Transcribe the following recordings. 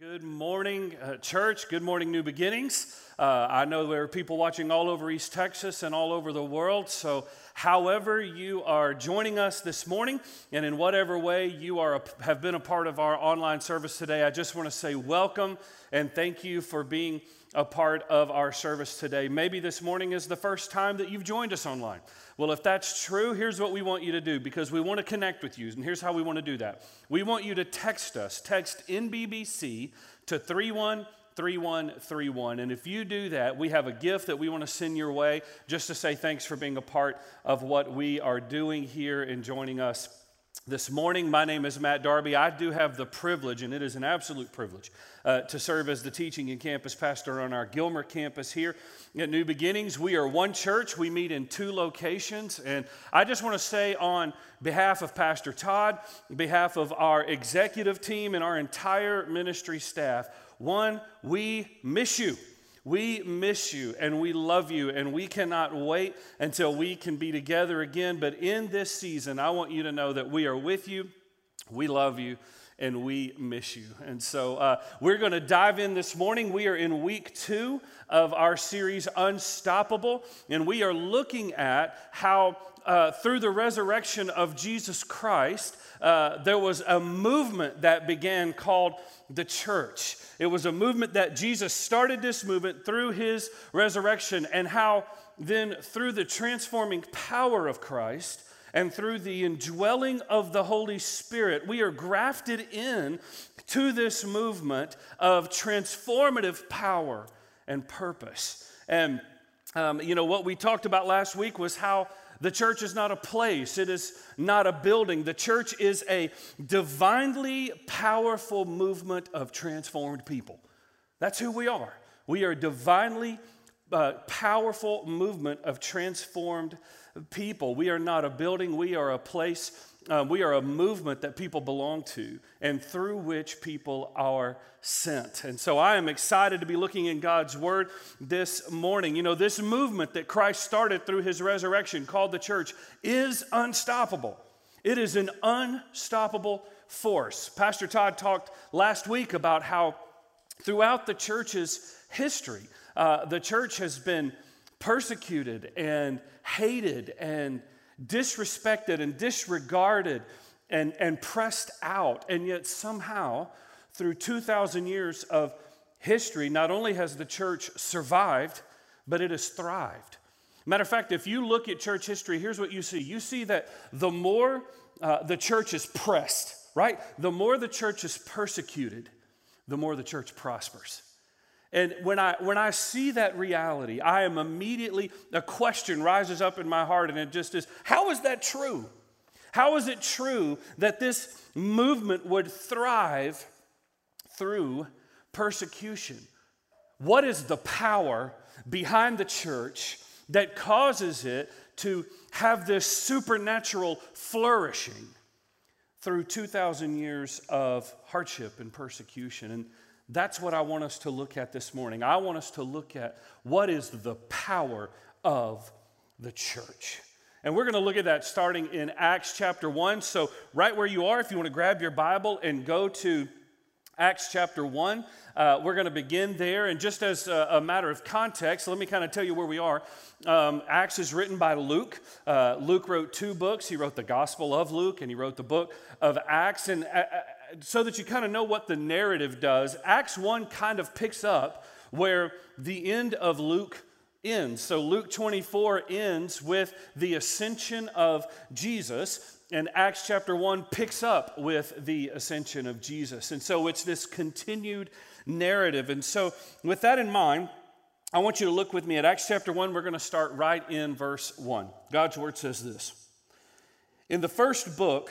Good morning, uh, church. Good morning, New Beginnings. Uh, I know there are people watching all over East Texas and all over the world. So, however you are joining us this morning, and in whatever way you are a, have been a part of our online service today, I just want to say welcome and thank you for being a part of our service today. Maybe this morning is the first time that you've joined us online. Well, if that's true, here's what we want you to do because we want to connect with you. And here's how we want to do that we want you to text us, text NBBC to 313131. And if you do that, we have a gift that we want to send your way just to say thanks for being a part of what we are doing here and joining us this morning. My name is Matt Darby. I do have the privilege, and it is an absolute privilege, uh, to serve as the teaching and campus pastor on our Gilmer campus here at New Beginnings. We are one church, we meet in two locations. And I just want to say, on behalf of Pastor Todd, behalf of our executive team, and our entire ministry staff, one, we miss you. We miss you and we love you, and we cannot wait until we can be together again. But in this season, I want you to know that we are with you, we love you, and we miss you. And so uh, we're going to dive in this morning. We are in week two of our series, Unstoppable, and we are looking at how uh, through the resurrection of Jesus Christ, uh, there was a movement that began called the church. It was a movement that Jesus started this movement through his resurrection, and how then through the transforming power of Christ and through the indwelling of the Holy Spirit, we are grafted in to this movement of transformative power and purpose. And, um, you know, what we talked about last week was how the church is not a place, it is not a building. The church is a divinely powerful movement of transformed people. That's who we are. We are a divinely uh, powerful movement of transformed people. We are not a building, we are a place uh, we are a movement that people belong to and through which people are sent. And so I am excited to be looking in God's word this morning. You know, this movement that Christ started through his resurrection, called the church, is unstoppable. It is an unstoppable force. Pastor Todd talked last week about how throughout the church's history, uh, the church has been persecuted and hated and disrespected and disregarded and, and pressed out. And yet, somehow, through 2,000 years of history, not only has the church survived, but it has thrived. Matter of fact, if you look at church history, here's what you see you see that the more uh, the church is pressed, right? The more the church is persecuted, the more the church prospers. And when I, when I see that reality, I am immediately, a question rises up in my heart, and it just is how is that true? How is it true that this movement would thrive through persecution? What is the power behind the church that causes it to have this supernatural flourishing through 2,000 years of hardship and persecution? And that's what I want us to look at this morning. I want us to look at what is the power of the church. And we're going to look at that starting in Acts chapter 1. So, right where you are, if you want to grab your Bible and go to Acts chapter 1, uh, we're going to begin there. And just as a, a, matter of context, let me kind of tell you where we are. Um, Acts is written by Luke. Uh, Luke wrote two books. He wrote the Gospel of Luke and he wrote the book of Acts. And uh, uh so that you kind of know what the narrative does, Acts 1 kind of picks up where the end of Luke ends. So Luke 24 ends with the ascension of Jesus, and Acts chapter 1 picks up with the ascension of Jesus. And so it's this continued narrative. And so, with that in mind, I want you to look with me at Acts chapter 1. We're going to start right in verse 1. God's word says this In the first book,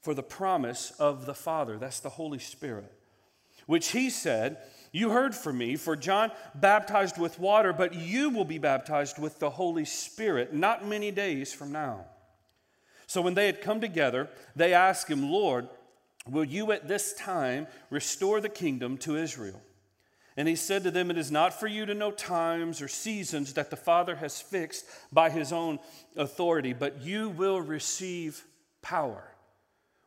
for the promise of the Father. That's the Holy Spirit, which he said You heard from me, for John baptized with water, but you will be baptized with the Holy Spirit not many days from now. So when they had come together, they asked him, Lord, will you at this time restore the kingdom to Israel? And he said to them, It is not for you to know times or seasons that the Father has fixed by his own authority, but you will receive power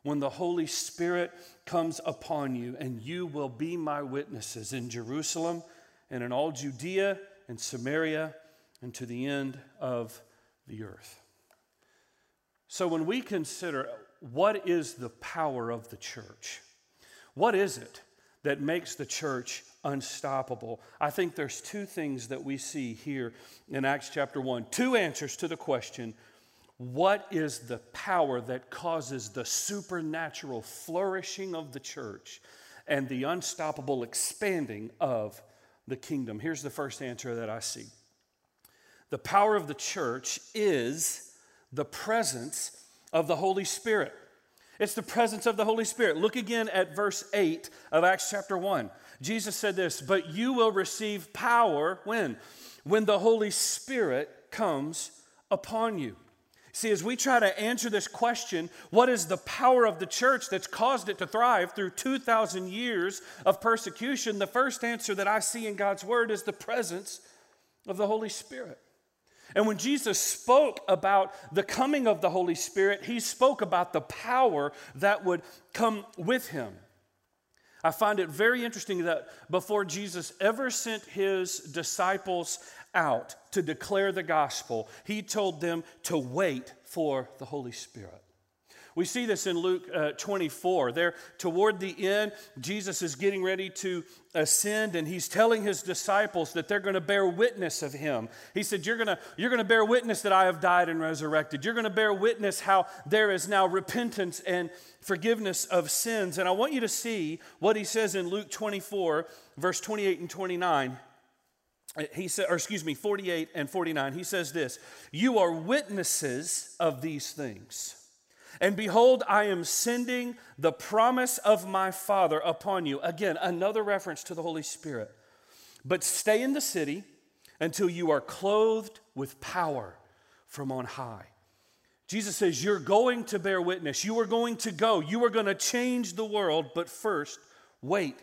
when the Holy Spirit comes upon you, and you will be my witnesses in Jerusalem and in all Judea and Samaria and to the end of the earth. So, when we consider what is the power of the church, what is it that makes the church unstoppable? I think there's two things that we see here in Acts chapter 1. Two answers to the question what is the power that causes the supernatural flourishing of the church and the unstoppable expanding of the kingdom? Here's the first answer that I see the power of the church is the presence of the Holy Spirit. It's the presence of the Holy Spirit. Look again at verse 8 of Acts chapter 1. Jesus said this, but you will receive power when? When the Holy Spirit comes upon you. See, as we try to answer this question, what is the power of the church that's caused it to thrive through 2,000 years of persecution? The first answer that I see in God's word is the presence of the Holy Spirit. And when Jesus spoke about the coming of the Holy Spirit, he spoke about the power that would come with him. I find it very interesting that before Jesus ever sent his disciples out to declare the gospel, he told them to wait for the Holy Spirit. We see this in Luke uh, 24. There, toward the end, Jesus is getting ready to ascend, and he's telling his disciples that they're going to bear witness of him. He said, You're going you're going to bear witness that I have died and resurrected. You're going to bear witness how there is now repentance and forgiveness of sins. And I want you to see what he says in Luke 24, verse 28 and 29 he said, or excuse me, 48 and 49, he says this You are witnesses of these things. And behold, I am sending the promise of my Father upon you. Again, another reference to the Holy Spirit. But stay in the city until you are clothed with power from on high. Jesus says, You're going to bear witness. You are going to go. You are going to change the world. But first, wait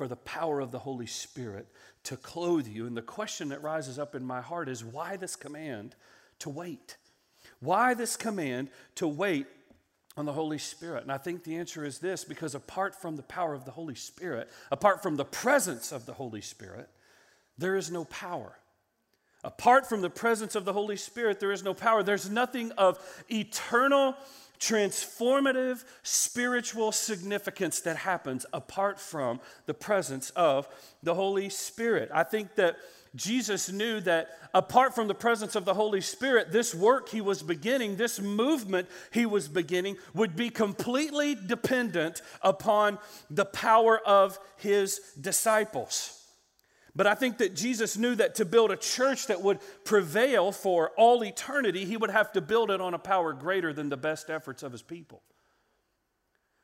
for the power of the Holy Spirit to clothe you. And the question that rises up in my heart is why this command to wait? Why this command to wait on the Holy Spirit? And I think the answer is this because apart from the power of the Holy Spirit, apart from the presence of the Holy Spirit, there is no power. Apart from the presence of the Holy Spirit, there is no power. There's nothing of eternal transformative spiritual significance that happens apart from the presence of the Holy Spirit. I think that Jesus knew that apart from the presence of the Holy Spirit, this work he was beginning, this movement he was beginning, would be completely dependent upon the power of his disciples. But I think that Jesus knew that to build a church that would prevail for all eternity, he would have to build it on a power greater than the best efforts of his people.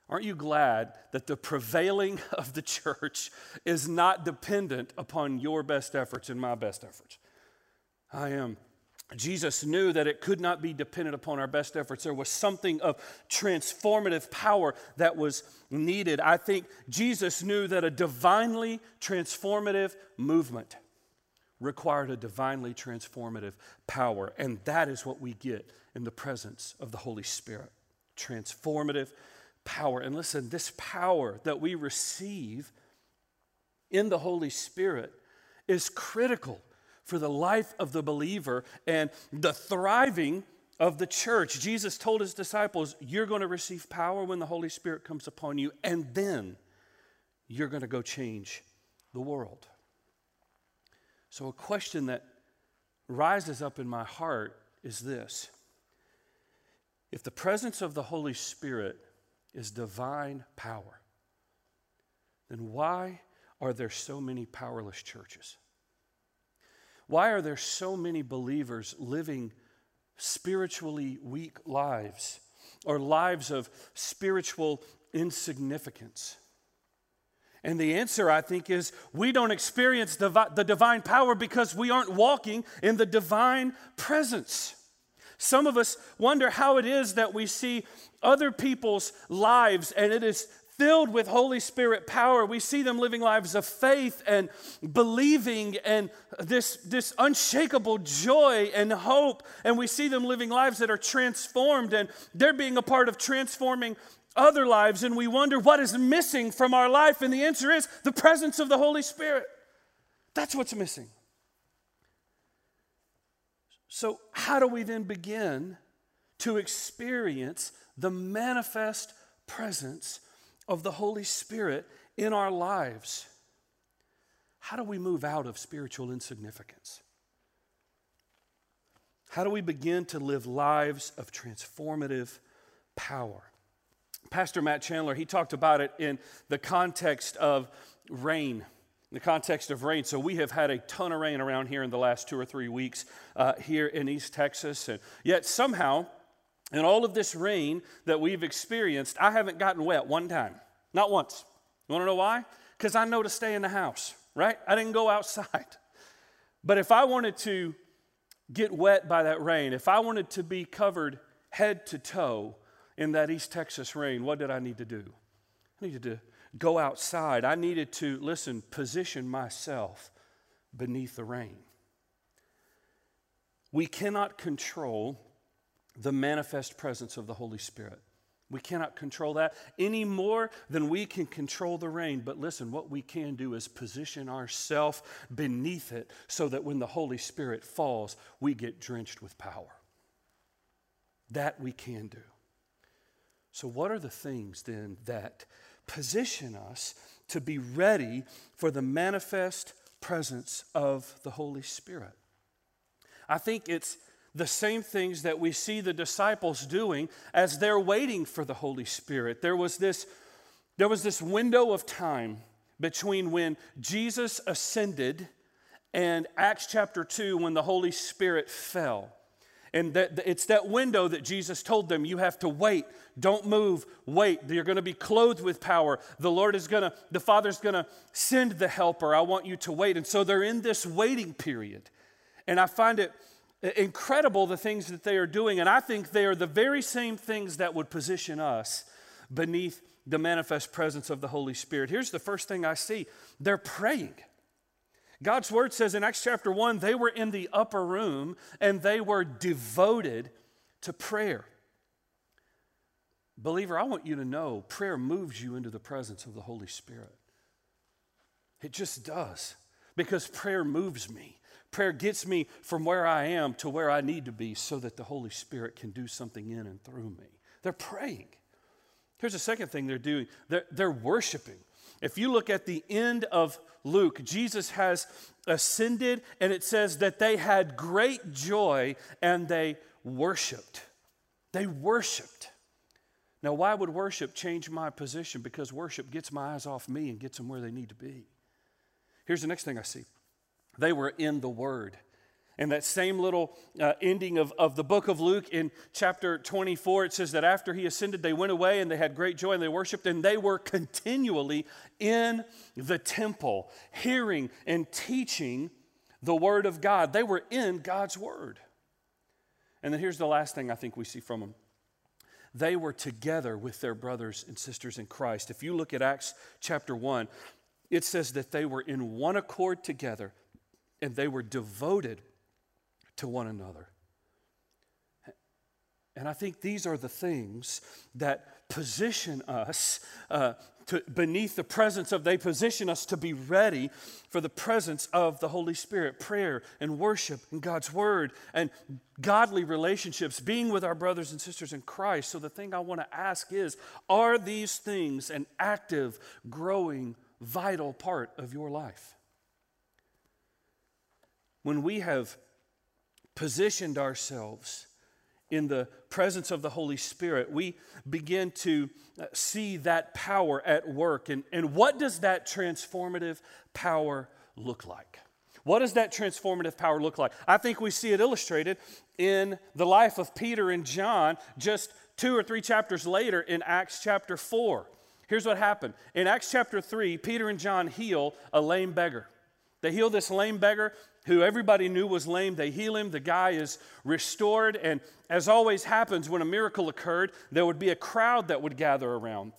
Aren't you glad that the prevailing of the church is not dependent upon your best efforts and my best efforts? I am Jesus knew that it could not be dependent upon our best efforts. There was something of transformative power that was needed. I think Jesus knew that a divinely transformative movement required a divinely transformative power. And that is what we get in the presence of the Holy Spirit transformative power. And listen, this power that we receive in the Holy Spirit is critical for the life of the believer and the thriving of the church. Jesus told his disciples, You're going to receive power when the Holy Spirit comes upon you, and then you're going to go change the world. So, a question that rises up in my heart is this If the presence of the Holy Spirit is divine power, then why are there so many powerless churches? Why are there so many believers living spiritually weak lives or lives of spiritual insignificance? And the answer, I think, is we don't experience the, the divine power because we aren't walking in the divine presence. Some of us wonder how it is that we see other people's lives and it is filled with Holy Spirit power. We see them living lives of faith and believing and this, this unshakable joy and hope. And we see them living lives that are transformed and they're being a part of transforming other lives and we wonder what is missing from our life. And the answer is the presence of the Holy Spirit. That's what's missing. So, how do we then begin to experience the manifest presence of the Holy Spirit in our lives? How do we move out of spiritual insignificance? How do we begin to live lives of transformative power? Pastor Matt Chandler, he talked about it in the context of rain. In the context of rain. So, we have had a ton of rain around here in the last two or three weeks uh, here in East Texas. And yet, somehow, in all of this rain that we've experienced, I haven't gotten wet one time. Not once. You want to know why? Because I know to stay in the house, right? I didn't go outside. But if I wanted to get wet by that rain, if I wanted to be covered head to toe, in that East Texas rain, what did I need to do? I needed to go outside. I needed to, listen, position myself beneath the rain. We cannot control the manifest presence of the Holy Spirit. We cannot control that any more than we can control the rain. But listen, what we can do is position ourselves beneath it so that when the Holy Spirit falls, we get drenched with power. That we can do. So, what are the things then that position us to be ready for the manifest presence of the Holy Spirit? I think it's the same things that we see the disciples doing as they're waiting for the Holy Spirit. There was this, there was this window of time between when Jesus ascended and Acts chapter 2 when the Holy Spirit fell. And that, it's that window that Jesus told them you have to wait. Don't move. Wait. You're going to be clothed with power. The Lord is going to, the Father's going to send the helper. I want you to wait. And so they're in this waiting period. And I find it incredible the things that they are doing. And I think they are the very same things that would position us beneath the manifest presence of the Holy Spirit. Here's the first thing I see they're praying. God's word says in Acts chapter 1 they were in the upper room and they were devoted to prayer. Believer, I want you to know prayer moves you into the presence of the Holy Spirit. It just does because prayer moves me. Prayer gets me from where I am to where I need to be so that the Holy Spirit can do something in and through me. They're praying. Here's the second thing they're doing they're, they're worshiping. If you look at the end of Luke, Jesus has ascended, and it says that they had great joy and they worshiped. They worshiped. Now, why would worship change my position? Because worship gets my eyes off me and gets them where they need to be. Here's the next thing I see they were in the Word. In that same little uh, ending of, of the book of Luke in chapter 24, it says that after he ascended, they went away and they had great joy and they worshiped, and they were continually in the temple, hearing and teaching the word of God. They were in God's word. And then here's the last thing I think we see from them they were together with their brothers and sisters in Christ. If you look at Acts chapter 1, it says that they were in one accord together and they were devoted to one another. And I think these are the things that position us uh, to, beneath the presence of, they position us to be ready for the presence of the Holy Spirit, prayer and worship and God's Word and godly relationships, being with our brothers and sisters in Christ. So the thing I want to ask is are these things an active, growing, vital part of your life? When we have positioned ourselves in the presence of the Holy Spirit, we begin to uh, see that power at work. And, and what does that transformative power look like? What does that transformative power look like? I think we see it illustrated in the life of Peter and John just two or three chapters later in Acts chapter 4. Here's what happened. In Acts chapter 3, Peter and John heal a lame beggar. They heal this lame beggar who everybody knew was lame. They heal him. The guy is restored. And as always happens when a miracle occurred, there would be a crowd that would gather around.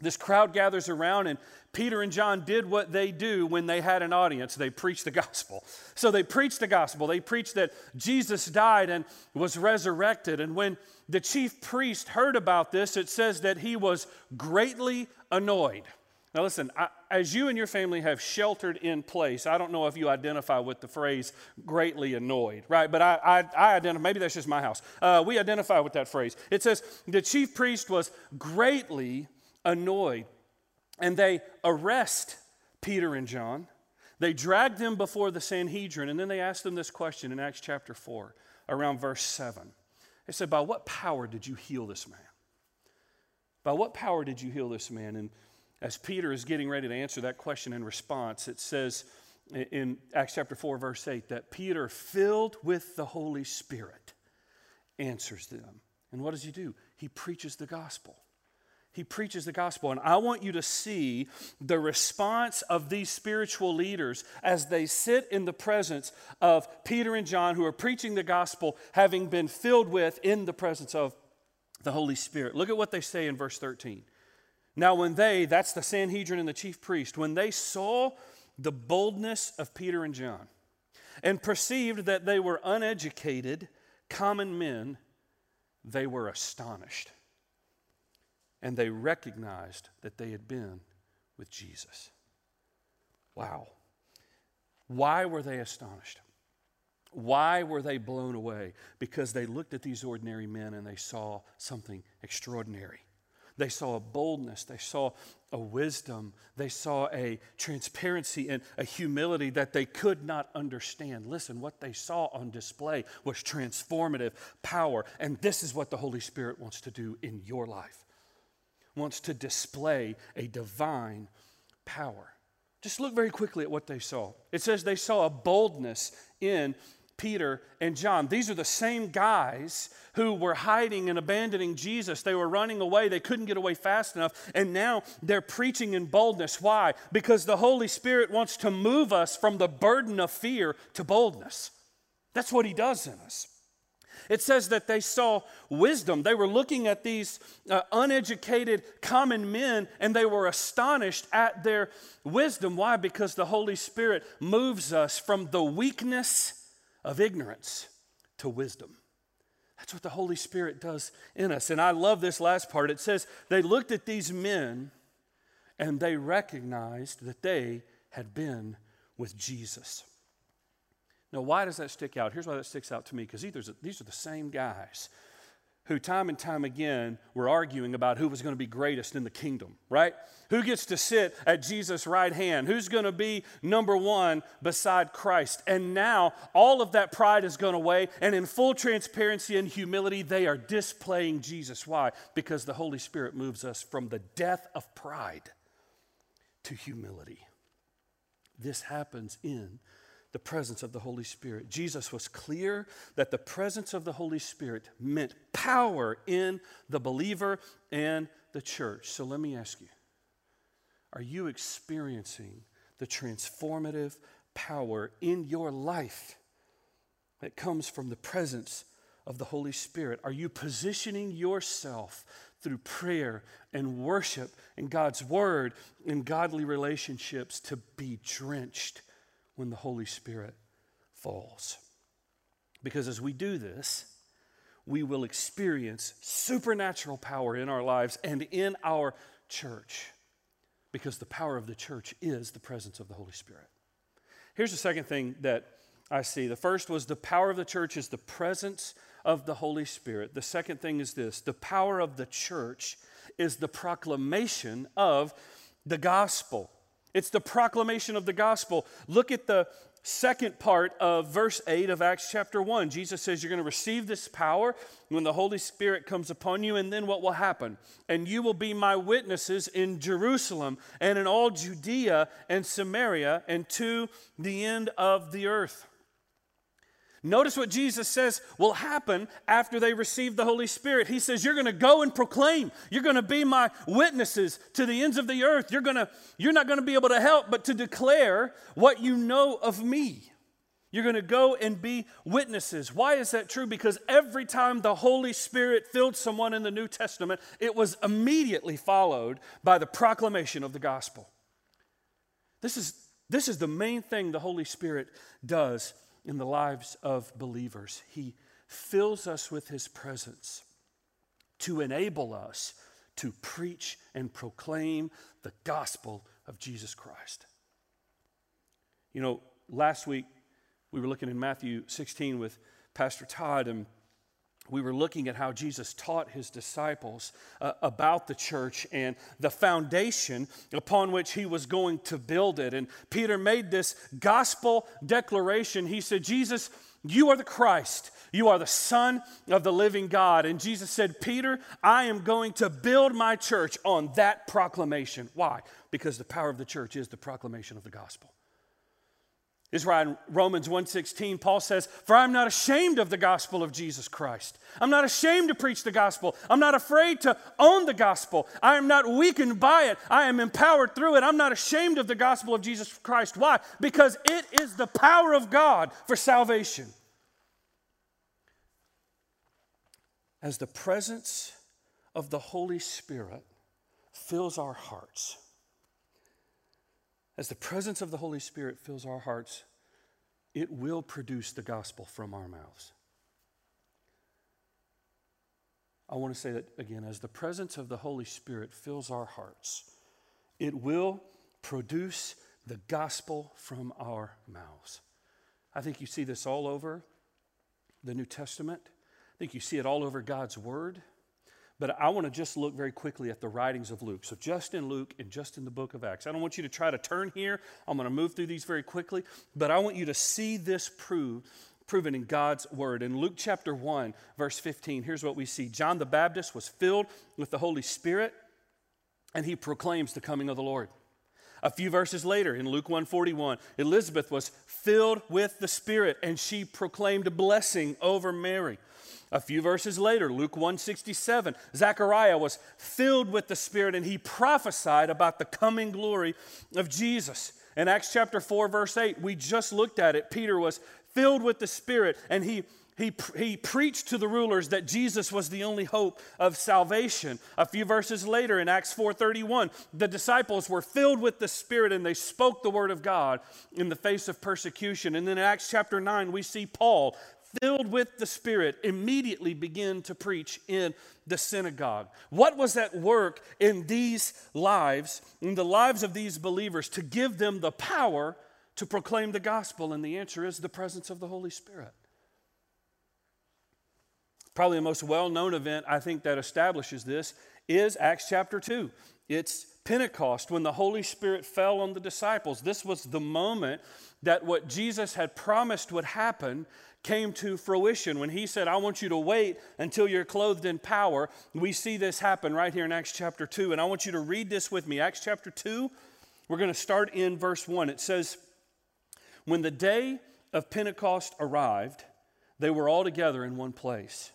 This crowd gathers around, and Peter and John did what they do when they had an audience. They preached the gospel. So they preached the gospel. They preached that Jesus died and was resurrected. And when the chief priest heard about this, it says that he was greatly annoyed. Now, listen, I, as you and your family have sheltered in place, I don't know if you identify with the phrase greatly annoyed, right? But I, I, I identify, maybe that's just my house. Uh, we identify with that phrase. It says, the chief priest was greatly annoyed, and they arrest Peter and John. They drag them before the Sanhedrin, and then they ask them this question in Acts chapter 4, around verse 7. They said, By what power did you heal this man? By what power did you heal this man? And as Peter is getting ready to answer that question in response, it says in Acts chapter 4, verse 8, that Peter, filled with the Holy Spirit, answers them. And what does he do? He preaches the gospel. He preaches the gospel. And I want you to see the response of these spiritual leaders as they sit in the presence of Peter and John, who are preaching the gospel, having been filled with in the presence of the Holy Spirit. Look at what they say in verse 13. Now, when they, that's the Sanhedrin and the chief priest, when they saw the boldness of Peter and John and perceived that they were uneducated, common men, they were astonished. And they recognized that they had been with Jesus. Wow. Why were they astonished? Why were they blown away? Because they looked at these ordinary men and they saw something extraordinary. They saw a boldness, they saw a wisdom, they saw a transparency and a humility that they could not understand. Listen, what they saw on display was transformative power. And this is what the Holy Spirit wants to do in your life. Wants to display a divine power. Just look very quickly at what they saw. It says they saw a boldness in Peter, and John. These are the same guys who were hiding and abandoning Jesus. They were running away. They couldn't get away fast enough. And now they're preaching in boldness. Why? Because the Holy Spirit wants to move us from the burden of fear to boldness. That's what He does in us. It says that they saw wisdom. They were looking at these uh, uneducated common men and they were astonished at their wisdom. Why? Because the Holy Spirit moves us from the weakness of ignorance to wisdom. That's what the Holy Spirit does in us. And I love this last part. It says, they looked at these men and they recognized that they had been with Jesus. Now, why does that stick out? Here's why that sticks out to me because these are the same guys who time and time again were arguing about who was going to be greatest in the kingdom, right? Who gets to sit at Jesus' right hand? Who's going to be number one beside Christ? And now all of that pride is gone away, and in full transparency and humility, they are displaying Jesus. Why? Because the Holy Spirit moves us from the death of pride to humility. This happens in the presence of the Holy Spirit. Jesus was clear that the presence of the Holy Spirit meant power in the believer and the church. So let me ask you are you experiencing the transformative power in your life that comes from the presence of the Holy Spirit? Are you positioning yourself through prayer and worship and God's Word and godly relationships to be drenched when the Holy Spirit falls. Because as we do this, we will experience supernatural power in our lives and in our church. Because the power of the church is the presence of the Holy Spirit. Here's the second thing that I see. The first was the power of the church is the presence of the Holy Spirit. The second thing is this the power of the church is the proclamation of the gospel. It's the proclamation of the gospel. Look at the second part of verse 8 of Acts chapter 1. Jesus says, You're going to receive this power when the Holy Spirit comes upon you, and then what will happen? And you will be my witnesses in Jerusalem and in all Judea and Samaria and to the end of the earth. Notice what Jesus says will happen after they receive the Holy Spirit. He says, You're going to go and proclaim. You're going to be my witnesses to the ends of the earth. You're, to, you're not going to be able to help but to declare what you know of me. You're going to go and be witnesses. Why is that true? Because every time the Holy Spirit filled someone in the New Testament, it was immediately followed by the proclamation of the gospel. This is, this is the main thing the Holy Spirit does in the lives of believers. He fills us with His presence to enable us to preach and proclaim the gospel of Jesus Christ. You know, last week we were looking in Matthew 16 with Pastor Todd, and we were looking at how Jesus taught his disciples uh, about the church and the foundation upon which he was going to build it. And Peter made this gospel declaration. He said, Jesus, you are the Christ. You are the Son of the living God. And Jesus said, Peter, I am going to build my church on that proclamation. Why? Because the power of the church is the proclamation of the gospel. Is why in Romans 1:16 Paul says, "For I'm not ashamed of the gospel of Jesus Christ. I'm not ashamed to preach the gospel. I'm not afraid to own the gospel. I am not weakened by it. I am empowered through it. I'm not ashamed of the gospel of Jesus Christ. Why? Because it is the power of God for salvation." As the presence of the Holy Spirit fills our hearts, as the presence of the Holy Spirit fills our hearts, it will produce the gospel from our mouths. I want to say that again as the presence of the Holy Spirit fills our hearts, it will produce the gospel from our mouths. I think you see this all over the New Testament. I think you see it all over God's Word. But I want to just look very quickly at the writings of Luke. So, just in Luke and just in the book of Acts. I don't want you to try to turn here. I'm going to move through these very quickly. But I want you to see this prove, proven in God's word. In Luke chapter 1, verse 15, here's what we see John the Baptist was filled with the Holy Spirit, and he proclaims the coming of the Lord. A few verses later, in Luke 141, Elizabeth was filled with the Spirit, and she proclaimed a blessing over Mary. A few verses later, Luke 167, Zechariah was filled with the Spirit and he prophesied about the coming glory of Jesus. In Acts chapter 4, verse 8, we just looked at it. Peter was filled with the Spirit and he he, he preached to the rulers that Jesus was the only hope of salvation. A few verses later in Acts 4:31, the disciples were filled with the Spirit and they spoke the word of God in the face of persecution. And then in Acts chapter 9, we see Paul filled with the Spirit, immediately begin to preach in the synagogue. What was at work in these lives, in the lives of these believers, to give them the power to proclaim the gospel? And the answer is the presence of the Holy Spirit. Probably the most well known event I think that establishes this is Acts chapter 2. It's Pentecost when the Holy Spirit fell on the disciples. This was the moment that what Jesus had promised would happen came to fruition. When he said, I want you to wait until you're clothed in power, we see this happen right here in Acts chapter 2. And I want you to read this with me. Acts chapter 2, we're going to start in verse 1. It says, When the day of Pentecost arrived, they were all together in one place.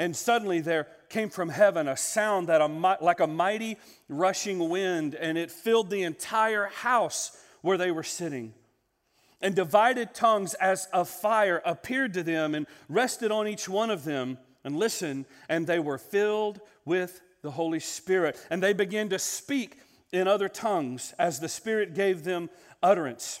And suddenly there came from heaven a sound that a, like a mighty rushing wind, and it filled the entire house where they were sitting and divided tongues as of fire appeared to them and rested on each one of them. And listen, and they were filled with the Holy Spirit. And they began to speak in other tongues as the Spirit gave them utterance.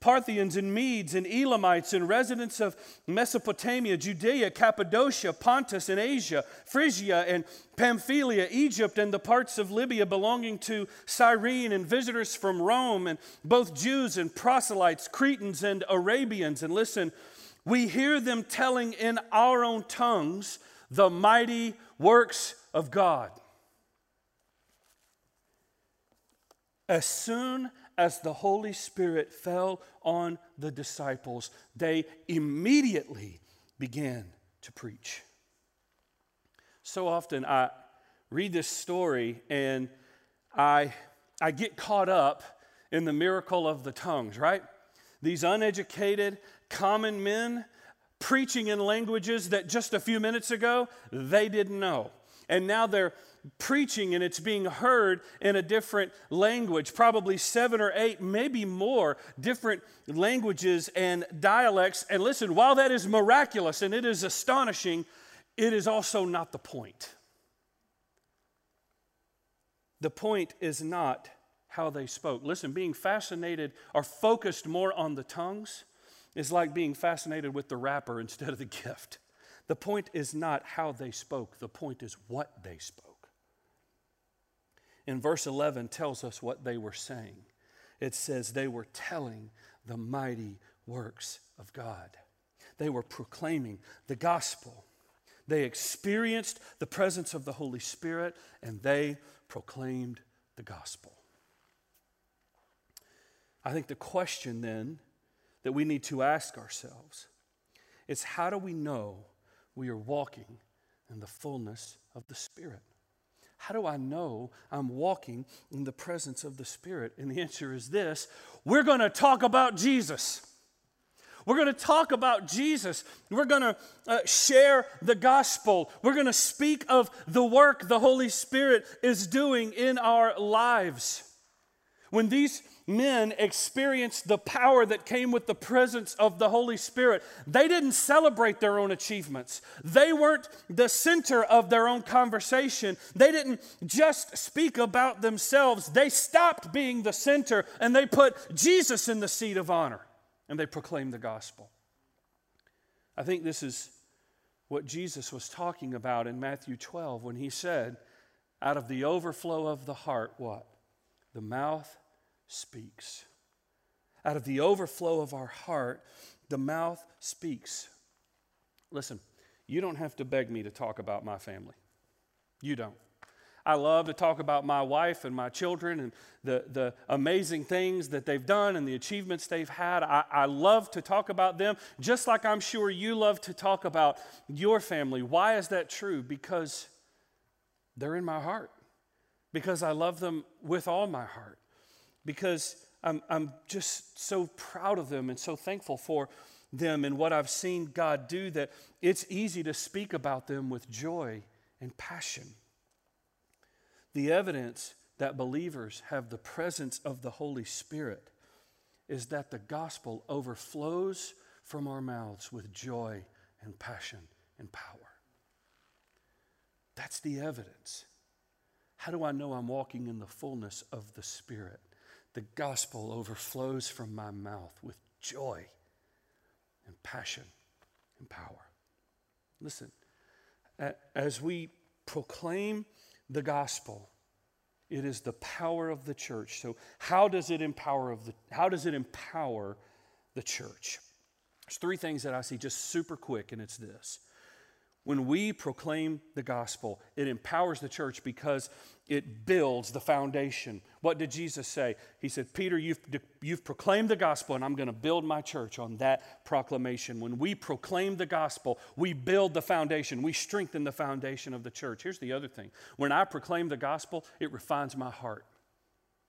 Parthians and Medes and Elamites and residents of Mesopotamia, Judea, Cappadocia, Pontus and Asia, Phrygia and Pamphylia, Egypt and the parts of Libya belonging to Cyrene, and visitors from Rome, and both Jews and proselytes, Cretans and Arabians. And listen, we hear them telling in our own tongues the mighty works of God. As soon as the Holy Spirit fell on the disciples, they immediately began to preach. So often I read this story and I, I get caught up in the miracle of the tongues, right? These uneducated, common men preaching in languages that just a few minutes ago they didn't know. And now they're preaching and it's being heard in a different language, probably seven or eight, maybe more different languages and dialects. And listen, while that is miraculous and it is astonishing, it is also not the point. The point is not how they spoke. Listen, being fascinated or focused more on the tongues is like being fascinated with the wrapper instead of the gift. The point is not how they spoke, the point is what they spoke. In verse 11 tells us what they were saying. It says they were telling the mighty works of God. They were proclaiming the gospel. They experienced the presence of the Holy Spirit and they proclaimed the gospel. I think the question then that we need to ask ourselves is how do we know we are walking in the fullness of the Spirit? How do I know I'm walking in the presence of the Spirit? And the answer is this we're going to talk about Jesus. We're going to talk about Jesus. We're going to uh, share the gospel. We're going to speak of the work the Holy Spirit is doing in our lives. When these men experienced the power that came with the presence of the Holy Spirit, they didn't celebrate their own achievements. They weren't the center of their own conversation. They didn't just speak about themselves. They stopped being the center and they put Jesus in the seat of honor and they proclaimed the gospel. I think this is what Jesus was talking about in Matthew 12 when he said, Out of the overflow of the heart, what? The mouth speaks. Out of the overflow of our heart, the mouth speaks. Listen, you don't have to beg me to talk about my family. You don't. I love to talk about my wife and my children and the, the amazing things that they've done and the achievements they've had. I, I love to talk about them, just like I'm sure you love to talk about your family. Why is that true? Because they're in my heart, because I love them with all my heart because I'm, I'm just so proud of them and so thankful for them and what I've seen God do that it's easy to speak about them with joy and passion. The evidence that believers have the presence of the Holy Spirit is that the gospel overflows from our mouths with joy and passion and power. That's the evidence. How do I know I'm walking in the fullness of the Spirit? The gospel overflows from my mouth with joy and passion and power. Listen, as we proclaim the gospel, it is the power of the church. So, how does it empower of the how does it empower the church? There's three things that I see just super quick, and it's this. When we proclaim the gospel, it empowers the church because it builds the foundation. What did Jesus say? He said, Peter, you've, you've proclaimed the gospel, and I'm going to build my church on that proclamation. When we proclaim the gospel, we build the foundation, we strengthen the foundation of the church. Here's the other thing when I proclaim the gospel, it refines my heart.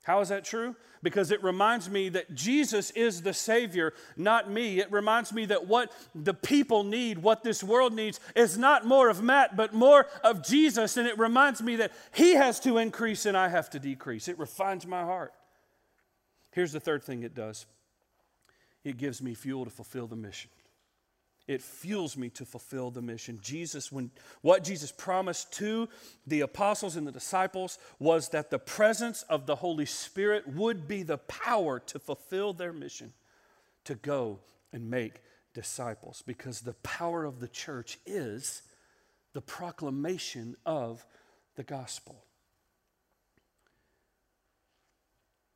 How is that true? Because it reminds me that Jesus is the Savior, not me. It reminds me that what the people need, what this world needs, is not more of Matt, but more of Jesus. And it reminds me that He has to increase and I have to decrease. It refines my heart. Here's the third thing it does it gives me fuel to fulfill the mission it fuels me to fulfill the mission. Jesus, when what Jesus promised to the apostles and the disciples was that the presence of the Holy Spirit would be the power to fulfill their mission to go and make disciples. Because the power of the church is the proclamation of the gospel.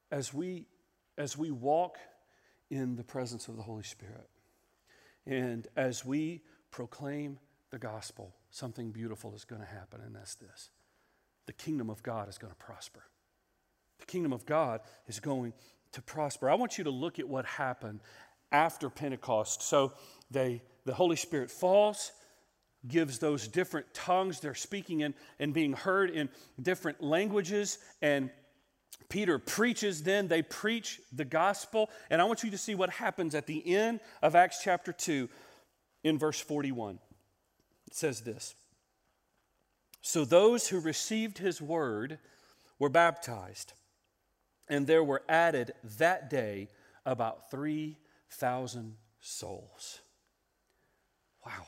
As we as we walk in the presence of the Holy Spirit, and as we proclaim the gospel, something beautiful is going to happen, and that's this the kingdom of God is going to prosper. The kingdom of God is going to prosper. I want you to look at what happened after Pentecost. So they, the Holy Spirit falls, gives those different tongues. They're speaking in, and being heard in different languages. And Peter preaches then, they preach the gospel. And I want you to see what happens at the end of Acts chapter 2 in verse 41. It says this So those who received his word were baptized, and there were added that day about 3,000 souls. Wow.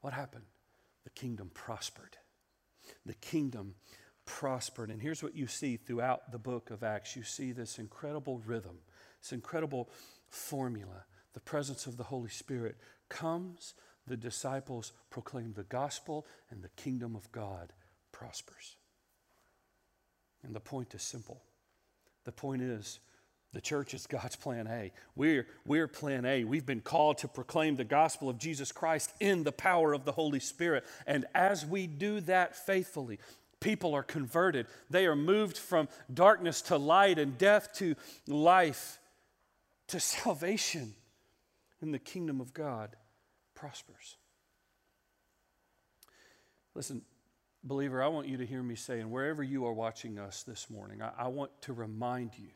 What happened? The kingdom prospered. The kingdom prospered. And here's what you see throughout the book of Acts you see this incredible rhythm, this incredible formula. The presence of the Holy Spirit comes, the disciples proclaim the gospel, and the kingdom of God prospers. And the point is simple. The point is, the church is God's plan A. We're, we're plan A. We've been called to proclaim the gospel of Jesus Christ in the power of the Holy Spirit. And as we do that faithfully, people are converted. They are moved from darkness to light and death to life to salvation. And the kingdom of God prospers. Listen, believer, I want you to hear me say, and wherever you are watching us this morning, I, I want to remind you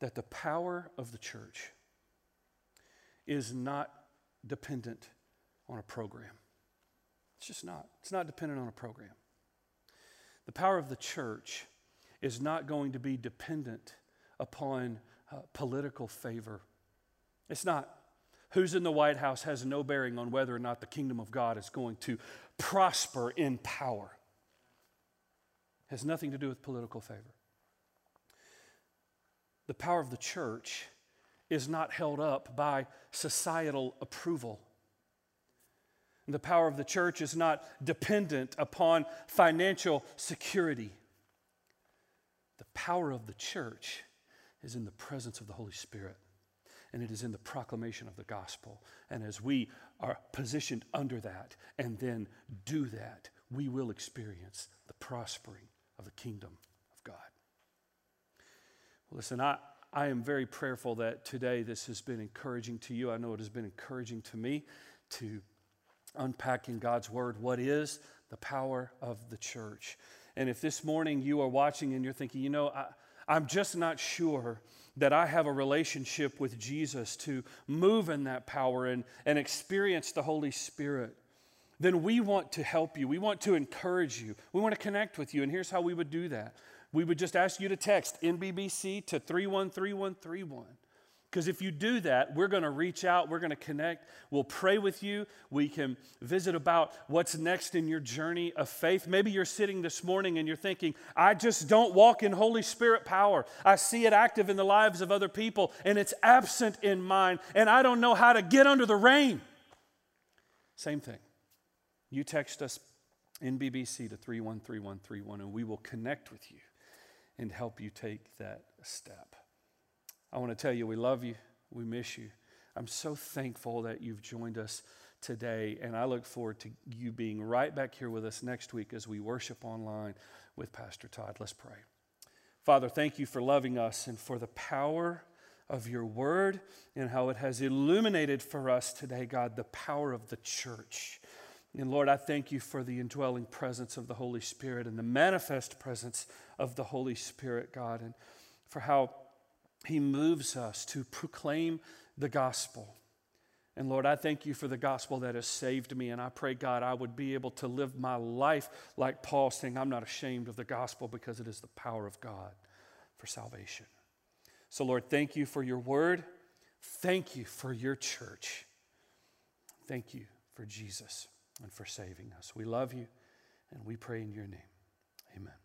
that the power of the church is not dependent on a program. It's just not. It's not dependent on a program. The power of the church is not going to be dependent upon uh, political favor. It's not. Who's in the White House has no bearing on whether or not the kingdom of God is going to prosper in power. It has nothing to do with political favor. The power of the church is not held up by societal approval. The power of the church is not dependent upon financial security. The power of the church is in the presence of the Holy Spirit, and it is in the proclamation of the gospel. And as we are positioned under that and then do that, we will experience the prospering of the kingdom of God. Well, Listen, I, I am very prayerful that today this has been encouraging to you. I know it has been encouraging to me to unpacking God's word. What is the power of the church? And if this morning you are watching and you're thinking, you know, I, I'm just not sure that I have a relationship with Jesus to move in that power and, and experience the Holy Spirit, then we want to help you. We want to encourage you. We want to connect with you. And here's how we would do that we would just ask you to text NBBC to 313131. Because if you do that, we're going to reach out, we're going to connect, we'll pray with you, we can visit about what's next in your journey of faith. Maybe you're sitting this morning and you're thinking, I just don't walk in Holy Spirit power. I see it active in the lives of other people and it's absent in mine, and I don't know how to get under the rain. Same thing. You text us NBBC to 313131 and we will connect with you and help you take that step. I want to tell you, we love you. We miss you. I'm so thankful that you've joined us today, and I look forward to you being right back here with us next week as we worship online with Pastor Todd. Let's pray. Father, thank you for loving us and for the power of your word and how it has illuminated for us today, God, the power of the church. And Lord, I thank you for the indwelling presence of the Holy Spirit and the manifest presence of the Holy Spirit, God, and for how he moves us to proclaim the gospel. And Lord, I thank you for the gospel that has saved me. And I pray, God, I would be able to live my life like Paul, saying, I'm not ashamed of the gospel because it is the power of God for salvation. So, Lord, thank you for your word. Thank you for your church. Thank you for Jesus and for saving us. We love you and we pray in your name. Amen.